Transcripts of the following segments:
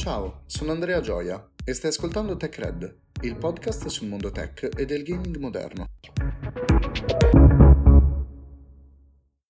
Ciao, sono Andrea Gioia e stai ascoltando TechRed, il podcast sul mondo tech e del gaming moderno.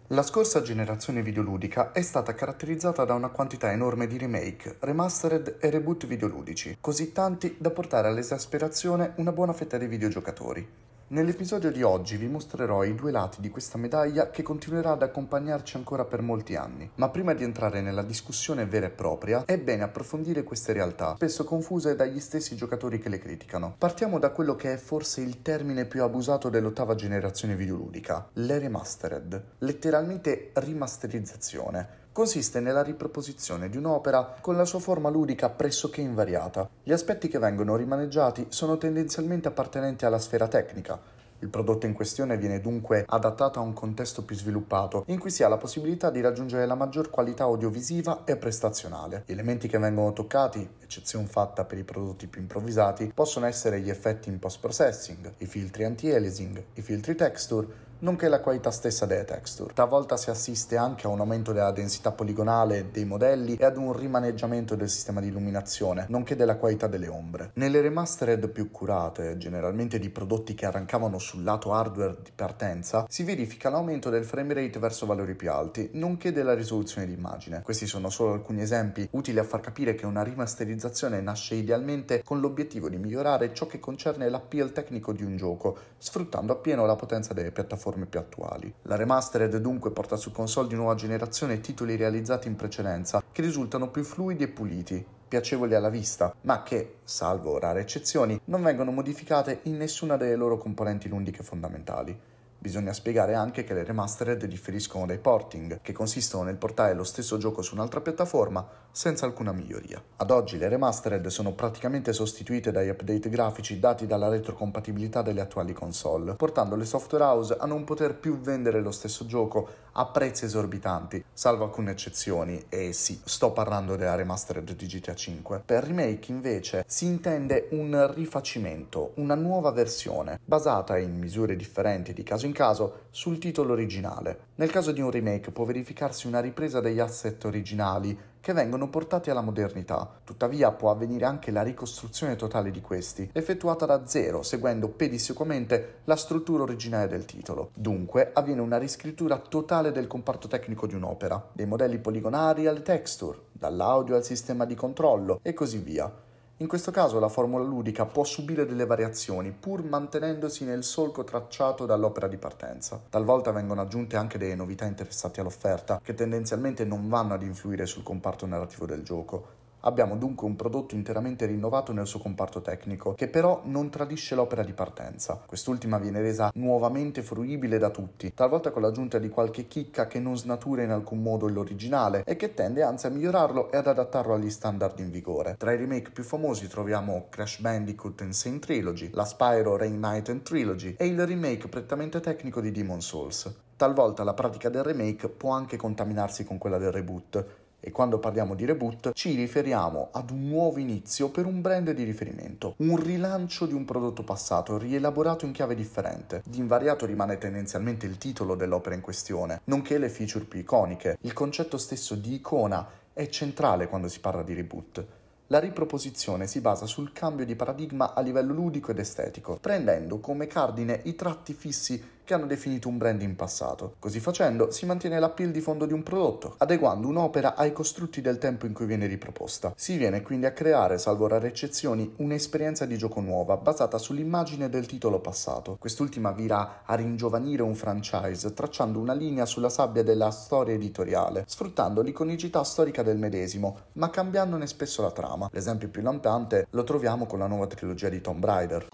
La scorsa generazione videoludica è stata caratterizzata da una quantità enorme di remake, remastered e reboot videoludici, così tanti da portare all'esasperazione una buona fetta dei videogiocatori. Nell'episodio di oggi vi mostrerò i due lati di questa medaglia che continuerà ad accompagnarci ancora per molti anni. Ma prima di entrare nella discussione vera e propria, è bene approfondire queste realtà, spesso confuse dagli stessi giocatori che le criticano. Partiamo da quello che è forse il termine più abusato dell'ottava generazione videoludica, le remastered, letteralmente rimasterizzazione consiste nella riproposizione di un'opera con la sua forma ludica pressoché invariata. Gli aspetti che vengono rimaneggiati sono tendenzialmente appartenenti alla sfera tecnica. Il prodotto in questione viene dunque adattato a un contesto più sviluppato, in cui si ha la possibilità di raggiungere la maggior qualità audiovisiva e prestazionale. Gli elementi che vengono toccati, eccezione fatta per i prodotti più improvvisati, possono essere gli effetti in post-processing, i filtri anti-aliasing, i filtri texture, nonché la qualità stessa delle texture. Talvolta si assiste anche a un aumento della densità poligonale dei modelli e ad un rimaneggiamento del sistema di illuminazione, nonché della qualità delle ombre. Nelle remastered più curate, generalmente di prodotti che arrancavano sul lato hardware di partenza, si verifica l'aumento del frame rate verso valori più alti, nonché della risoluzione di immagine. Questi sono solo alcuni esempi utili a far capire che una rimasterizzazione nasce idealmente con l'obiettivo di migliorare ciò che concerne l'appeal tecnico di un gioco, sfruttando appieno la potenza delle piattaforme piattaforme più attuali. La remastered dunque porta su console di nuova generazione titoli realizzati in precedenza che risultano più fluidi e puliti, piacevoli alla vista, ma che, salvo rare eccezioni, non vengono modificate in nessuna delle loro componenti lundiche fondamentali. Bisogna spiegare anche che le remastered differiscono dai porting, che consistono nel portare lo stesso gioco su un'altra piattaforma senza alcuna miglioria. Ad oggi le remastered sono praticamente sostituite dagli update grafici dati dalla retrocompatibilità delle attuali console, portando le software house a non poter più vendere lo stesso gioco a prezzi esorbitanti, salvo alcune eccezioni, e sì, sto parlando della remastered di GTA 5. Per remake invece si intende un rifacimento, una nuova versione, basata in misure differenti di caso in caso sul titolo originale. Nel caso di un remake può verificarsi una ripresa degli asset originali che vengono portati alla modernità. Tuttavia può avvenire anche la ricostruzione totale di questi, effettuata da zero, seguendo pedissequamente la struttura originale del titolo. Dunque avviene una riscrittura totale del comparto tecnico di un'opera, dai modelli poligonari alle texture, dall'audio al sistema di controllo e così via. In questo caso la formula ludica può subire delle variazioni pur mantenendosi nel solco tracciato dall'opera di partenza. Talvolta vengono aggiunte anche delle novità interessanti all'offerta che tendenzialmente non vanno ad influire sul comparto narrativo del gioco, Abbiamo dunque un prodotto interamente rinnovato nel suo comparto tecnico, che però non tradisce l'opera di partenza. Quest'ultima viene resa nuovamente fruibile da tutti, talvolta con l'aggiunta di qualche chicca che non snatura in alcun modo l'originale e che tende anzi a migliorarlo e ad adattarlo agli standard in vigore. Tra i remake più famosi troviamo Crash Bandicoot Insane Trilogy, la Spyro Reignited Trilogy e il remake prettamente tecnico di Demon Souls. Talvolta la pratica del remake può anche contaminarsi con quella del reboot, e quando parliamo di reboot ci riferiamo ad un nuovo inizio per un brand di riferimento, un rilancio di un prodotto passato rielaborato in chiave differente. Di invariato rimane tendenzialmente il titolo dell'opera in questione, nonché le feature più iconiche. Il concetto stesso di icona è centrale quando si parla di reboot. La riproposizione si basa sul cambio di paradigma a livello ludico ed estetico, prendendo come cardine i tratti fissi che hanno definito un brand in passato. Così facendo si mantiene l'appeal di fondo di un prodotto, adeguando un'opera ai costrutti del tempo in cui viene riproposta. Si viene quindi a creare, salvo rare eccezioni, un'esperienza di gioco nuova basata sull'immagine del titolo passato. Quest'ultima vira a ringiovanire un franchise, tracciando una linea sulla sabbia della storia editoriale, sfruttando l'iconicità storica del medesimo, ma cambiandone spesso la trama. L'esempio più lampante lo troviamo con la nuova trilogia di Tomb Raider.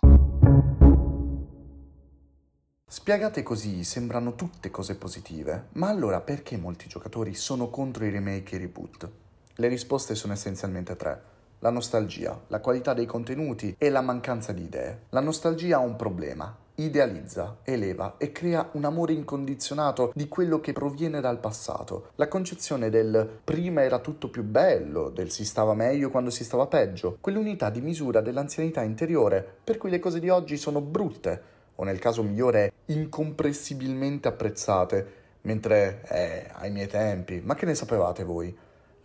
Spiegate così sembrano tutte cose positive, ma allora perché molti giocatori sono contro i remake e i reboot? Le risposte sono essenzialmente tre. La nostalgia, la qualità dei contenuti e la mancanza di idee. La nostalgia ha un problema, idealizza, eleva e crea un amore incondizionato di quello che proviene dal passato. La concezione del prima era tutto più bello, del si stava meglio quando si stava peggio, quell'unità di misura dell'anzianità interiore per cui le cose di oggi sono brutte o nel caso migliore incomprensibilmente apprezzate, mentre, eh, ai miei tempi, ma che ne sapevate voi?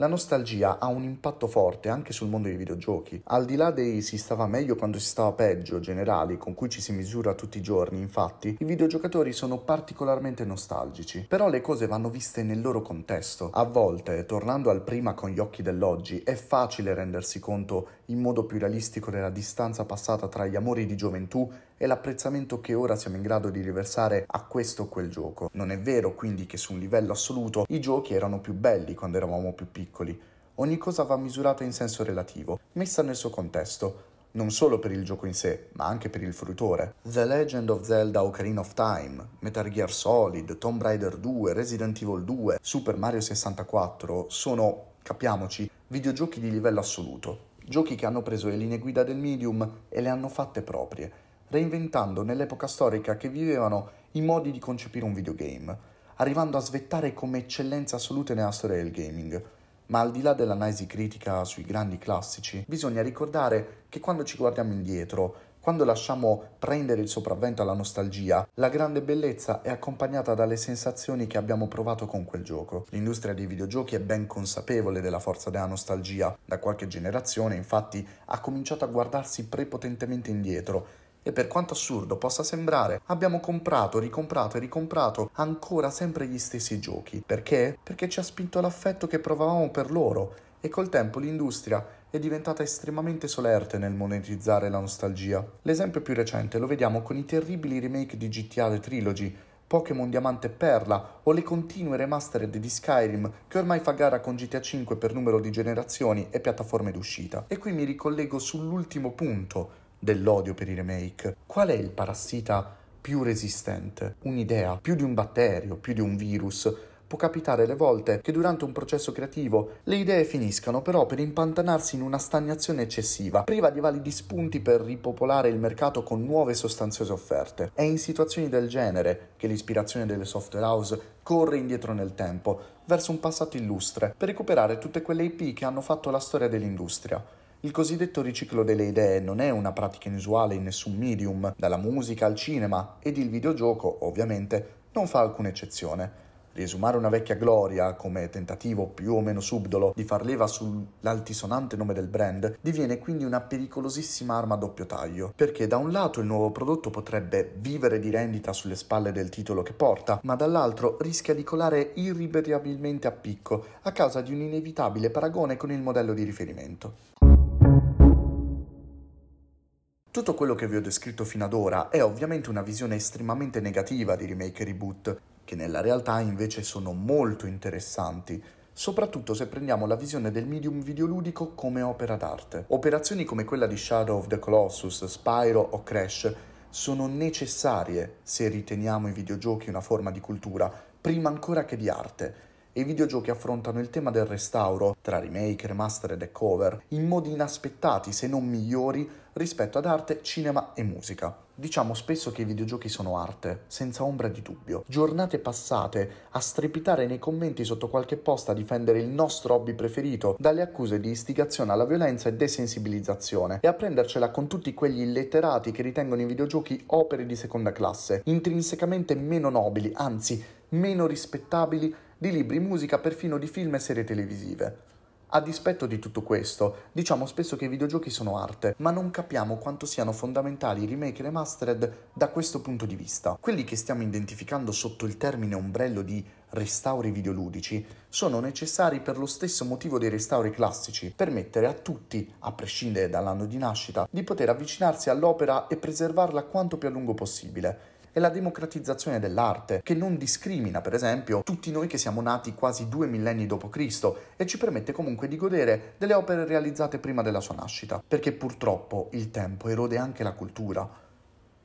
La nostalgia ha un impatto forte anche sul mondo dei videogiochi. Al di là dei si stava meglio quando si stava peggio generali con cui ci si misura tutti i giorni, infatti, i videogiocatori sono particolarmente nostalgici. Però le cose vanno viste nel loro contesto. A volte, tornando al prima con gli occhi dell'oggi, è facile rendersi conto in modo più realistico della distanza passata tra gli amori di gioventù e l'apprezzamento che ora siamo in grado di riversare a questo o quel gioco. Non è vero quindi che su un livello assoluto i giochi erano più belli quando eravamo più piccoli. Ogni cosa va misurata in senso relativo, messa nel suo contesto, non solo per il gioco in sé, ma anche per il fruitore. The Legend of Zelda Ocarina of Time, Metal Gear Solid, Tomb Raider 2, Resident Evil 2, Super Mario 64 sono, capiamoci, videogiochi di livello assoluto. Giochi che hanno preso le linee guida del medium e le hanno fatte proprie, reinventando nell'epoca storica che vivevano i modi di concepire un videogame, arrivando a svettare come eccellenze assolute nella storia del gaming. Ma al di là dell'analisi critica sui grandi classici, bisogna ricordare che quando ci guardiamo indietro, quando lasciamo prendere il sopravvento alla nostalgia, la grande bellezza è accompagnata dalle sensazioni che abbiamo provato con quel gioco. L'industria dei videogiochi è ben consapevole della forza della nostalgia. Da qualche generazione, infatti, ha cominciato a guardarsi prepotentemente indietro e per quanto assurdo possa sembrare, abbiamo comprato, ricomprato e ricomprato ancora sempre gli stessi giochi. Perché? Perché ci ha spinto l'affetto che provavamo per loro e col tempo l'industria è diventata estremamente solerte nel monetizzare la nostalgia. L'esempio più recente lo vediamo con i terribili remake di GTA The Trilogy, Pokémon Diamante e Perla o le continue remastered di Skyrim che ormai fa gara con GTA V per numero di generazioni e piattaforme d'uscita. E qui mi ricollego sull'ultimo punto dell'odio per i remake. Qual è il parassita più resistente? Un'idea, più di un batterio, più di un virus. Può capitare le volte che durante un processo creativo le idee finiscano però per impantanarsi in una stagnazione eccessiva, priva di validi spunti per ripopolare il mercato con nuove sostanziose offerte. È in situazioni del genere che l'ispirazione delle software house corre indietro nel tempo, verso un passato illustre, per recuperare tutte quelle IP che hanno fatto la storia dell'industria. Il cosiddetto riciclo delle idee non è una pratica inusuale in nessun medium, dalla musica al cinema, ed il videogioco, ovviamente, non fa alcuna eccezione. Riesumare una vecchia gloria come tentativo più o meno subdolo di far leva sull'altisonante nome del brand diviene quindi una pericolosissima arma a doppio taglio, perché da un lato il nuovo prodotto potrebbe vivere di rendita sulle spalle del titolo che porta, ma dall'altro rischia di colare irrimediabilmente a picco a causa di un inevitabile paragone con il modello di riferimento. Tutto quello che vi ho descritto fino ad ora è ovviamente una visione estremamente negativa di remake e reboot, che nella realtà invece sono molto interessanti, soprattutto se prendiamo la visione del medium videoludico come opera d'arte. Operazioni come quella di Shadow of the Colossus, Spyro o Crash sono necessarie se riteniamo i videogiochi una forma di cultura, prima ancora che di arte e i videogiochi affrontano il tema del restauro, tra remake, remastered e cover, in modi inaspettati se non migliori rispetto ad arte, cinema e musica. Diciamo spesso che i videogiochi sono arte, senza ombra di dubbio. Giornate passate a strepitare nei commenti sotto qualche post a difendere il nostro hobby preferito dalle accuse di istigazione alla violenza e desensibilizzazione e a prendercela con tutti quegli illetterati che ritengono i videogiochi opere di seconda classe, intrinsecamente meno nobili, anzi meno rispettabili di libri, musica, perfino di film e serie televisive. A dispetto di tutto questo, diciamo spesso che i videogiochi sono arte, ma non capiamo quanto siano fondamentali i remake remastered da questo punto di vista. Quelli che stiamo identificando sotto il termine ombrello di restauri videoludici sono necessari per lo stesso motivo dei restauri classici, permettere a tutti, a prescindere dall'anno di nascita, di poter avvicinarsi all'opera e preservarla quanto più a lungo possibile è la democratizzazione dell'arte, che non discrimina, per esempio, tutti noi che siamo nati quasi due millenni dopo Cristo e ci permette comunque di godere delle opere realizzate prima della sua nascita, perché purtroppo il tempo erode anche la cultura.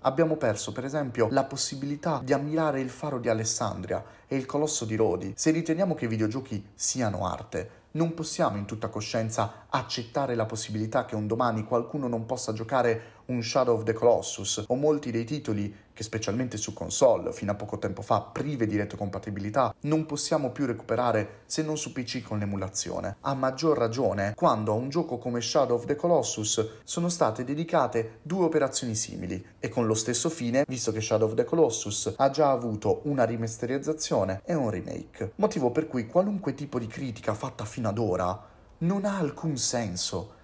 Abbiamo perso, per esempio, la possibilità di ammirare il faro di Alessandria e il colosso di Rodi. Se riteniamo che i videogiochi siano arte, non possiamo in tutta coscienza accettare la possibilità che un domani qualcuno non possa giocare un Shadow of the Colossus o molti dei titoli che specialmente su console fino a poco tempo fa prive di retrocompatibilità non possiamo più recuperare se non su PC con l'emulazione. A maggior ragione quando a un gioco come Shadow of the Colossus sono state dedicate due operazioni simili e con lo stesso fine, visto che Shadow of the Colossus ha già avuto una rimasterizzazione e un remake. Motivo per cui qualunque tipo di critica fatta fino ad ora non ha alcun senso.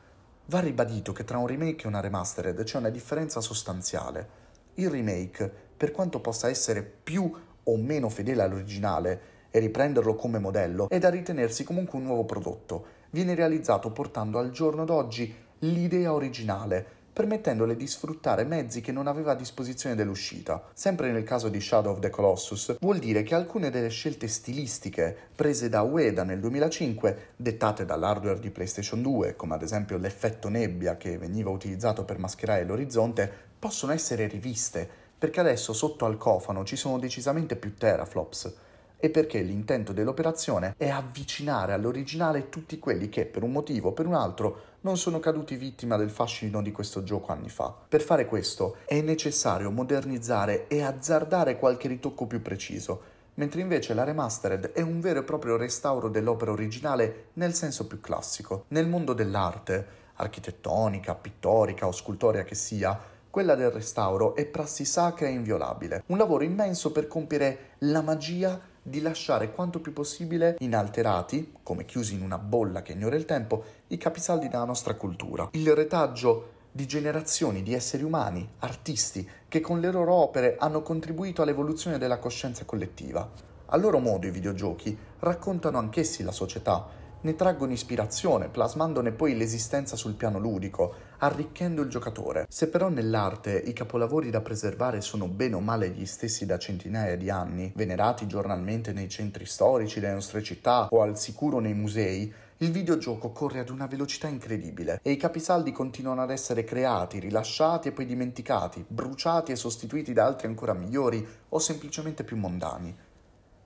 Va ribadito che tra un remake e una remastered c'è una differenza sostanziale. Il remake, per quanto possa essere più o meno fedele all'originale e riprenderlo come modello, è da ritenersi comunque un nuovo prodotto. Viene realizzato portando al giorno d'oggi l'idea originale, permettendole di sfruttare mezzi che non aveva a disposizione dell'uscita. Sempre nel caso di Shadow of the Colossus, vuol dire che alcune delle scelte stilistiche prese da Ueda nel 2005, dettate dall'hardware di PlayStation 2, come ad esempio l'effetto nebbia che veniva utilizzato per mascherare l'orizzonte, possono essere riviste, perché adesso sotto al cofano ci sono decisamente più teraflops e perché l'intento dell'operazione è avvicinare all'originale tutti quelli che, per un motivo o per un altro, non sono caduti vittima del fascino di questo gioco anni fa. Per fare questo è necessario modernizzare e azzardare qualche ritocco più preciso, mentre invece la remastered è un vero e proprio restauro dell'opera originale nel senso più classico. Nel mondo dell'arte, architettonica, pittorica o scultoria che sia, quella del restauro è prassi sacra e inviolabile, un lavoro immenso per compiere la magia di lasciare quanto più possibile inalterati, come chiusi in una bolla che ignora il tempo, i capisaldi della nostra cultura. Il retaggio di generazioni di esseri umani, artisti, che con le loro opere hanno contribuito all'evoluzione della coscienza collettiva. A loro modo i videogiochi raccontano anch'essi la società, ne traggono ispirazione, plasmandone poi l'esistenza sul piano ludico, arricchendo il giocatore. Se però nell'arte i capolavori da preservare sono bene o male gli stessi da centinaia di anni, venerati giornalmente nei centri storici delle nostre città o al sicuro nei musei, il videogioco corre ad una velocità incredibile e i capisaldi continuano ad essere creati, rilasciati e poi dimenticati, bruciati e sostituiti da altri ancora migliori o semplicemente più mondani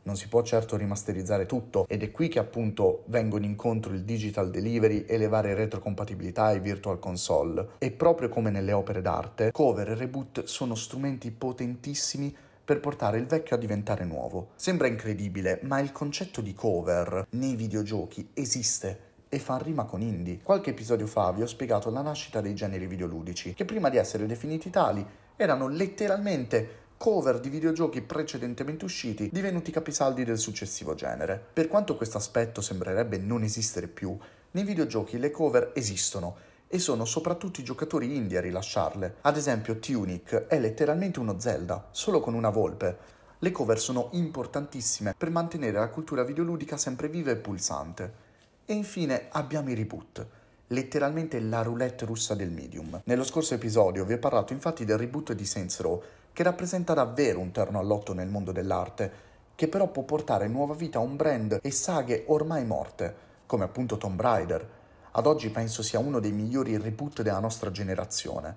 non si può certo rimasterizzare tutto ed è qui che appunto vengono incontro il digital delivery e le varie retrocompatibilità e virtual console. E proprio come nelle opere d'arte, cover e reboot sono strumenti potentissimi per portare il vecchio a diventare nuovo. Sembra incredibile, ma il concetto di cover nei videogiochi esiste e fa rima con indie. Qualche episodio fa vi ho spiegato la nascita dei generi videoludici, che prima di essere definiti tali erano letteralmente cover di videogiochi precedentemente usciti divenuti capisaldi del successivo genere. Per quanto questo aspetto sembrerebbe non esistere più, nei videogiochi le cover esistono e sono soprattutto i giocatori indie a rilasciarle. Ad esempio Tunic è letteralmente uno Zelda, solo con una volpe. Le cover sono importantissime per mantenere la cultura videoludica sempre viva e pulsante. E infine abbiamo i reboot letteralmente la roulette russa del medium. Nello scorso episodio vi ho parlato infatti del reboot di Saints Row, che rappresenta davvero un terno all'otto nel mondo dell'arte, che però può portare nuova vita a un brand e saghe ormai morte, come appunto Tomb Raider. Ad oggi penso sia uno dei migliori reboot della nostra generazione.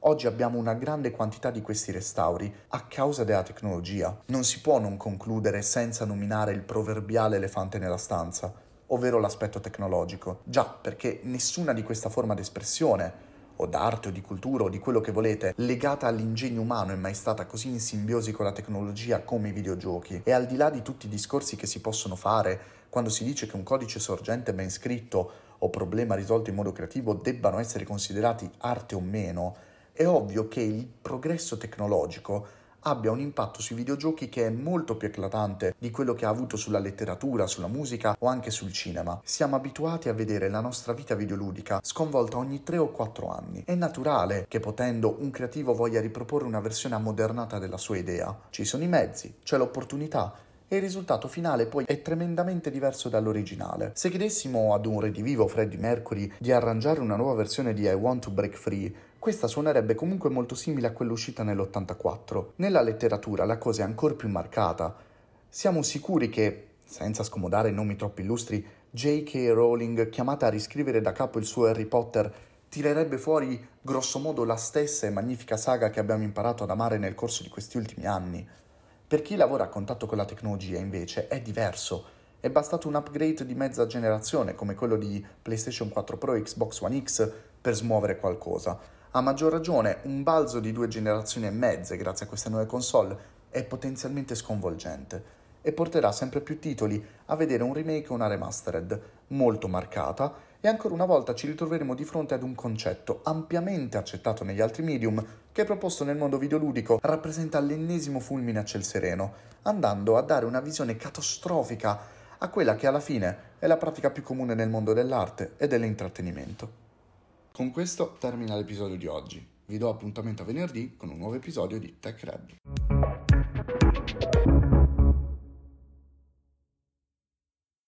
Oggi abbiamo una grande quantità di questi restauri a causa della tecnologia. Non si può non concludere senza nominare il proverbiale elefante nella stanza, ovvero l'aspetto tecnologico. Già, perché nessuna di questa forma d'espressione, o d'arte o di cultura o di quello che volete, legata all'ingegno umano è mai stata così in simbiosi con la tecnologia come i videogiochi. E al di là di tutti i discorsi che si possono fare quando si dice che un codice sorgente ben scritto o problema risolto in modo creativo debbano essere considerati arte o meno, è ovvio che il progresso tecnologico abbia un impatto sui videogiochi che è molto più eclatante di quello che ha avuto sulla letteratura, sulla musica o anche sul cinema. Siamo abituati a vedere la nostra vita videoludica sconvolta ogni 3 o 4 anni. È naturale che potendo un creativo voglia riproporre una versione ammodernata della sua idea. Ci sono i mezzi, c'è l'opportunità, e il risultato finale poi è tremendamente diverso dall'originale. Se chiedessimo ad un redivivo Freddie Mercury di arrangiare una nuova versione di I Want to Break Free, questa suonerebbe comunque molto simile a quella uscita nell'84. Nella letteratura la cosa è ancora più marcata. Siamo sicuri che, senza scomodare nomi troppo illustri, J.K. Rowling, chiamata a riscrivere da capo il suo Harry Potter, tirerebbe fuori grossomodo la stessa e magnifica saga che abbiamo imparato ad amare nel corso di questi ultimi anni. Per chi lavora a contatto con la tecnologia, invece, è diverso. È bastato un upgrade di mezza generazione, come quello di PlayStation 4 Pro e Xbox One X, per smuovere qualcosa. A maggior ragione, un balzo di due generazioni e mezze grazie a queste nuove console è potenzialmente sconvolgente e porterà sempre più titoli a vedere un remake o una remastered molto marcata e ancora una volta ci ritroveremo di fronte ad un concetto ampiamente accettato negli altri medium che proposto nel mondo videoludico rappresenta l'ennesimo fulmine a ciel sereno, andando a dare una visione catastrofica a quella che alla fine è la pratica più comune nel mondo dell'arte e dell'intrattenimento. Con questo termina l'episodio di oggi. Vi do appuntamento a venerdì con un nuovo episodio di Tech Red.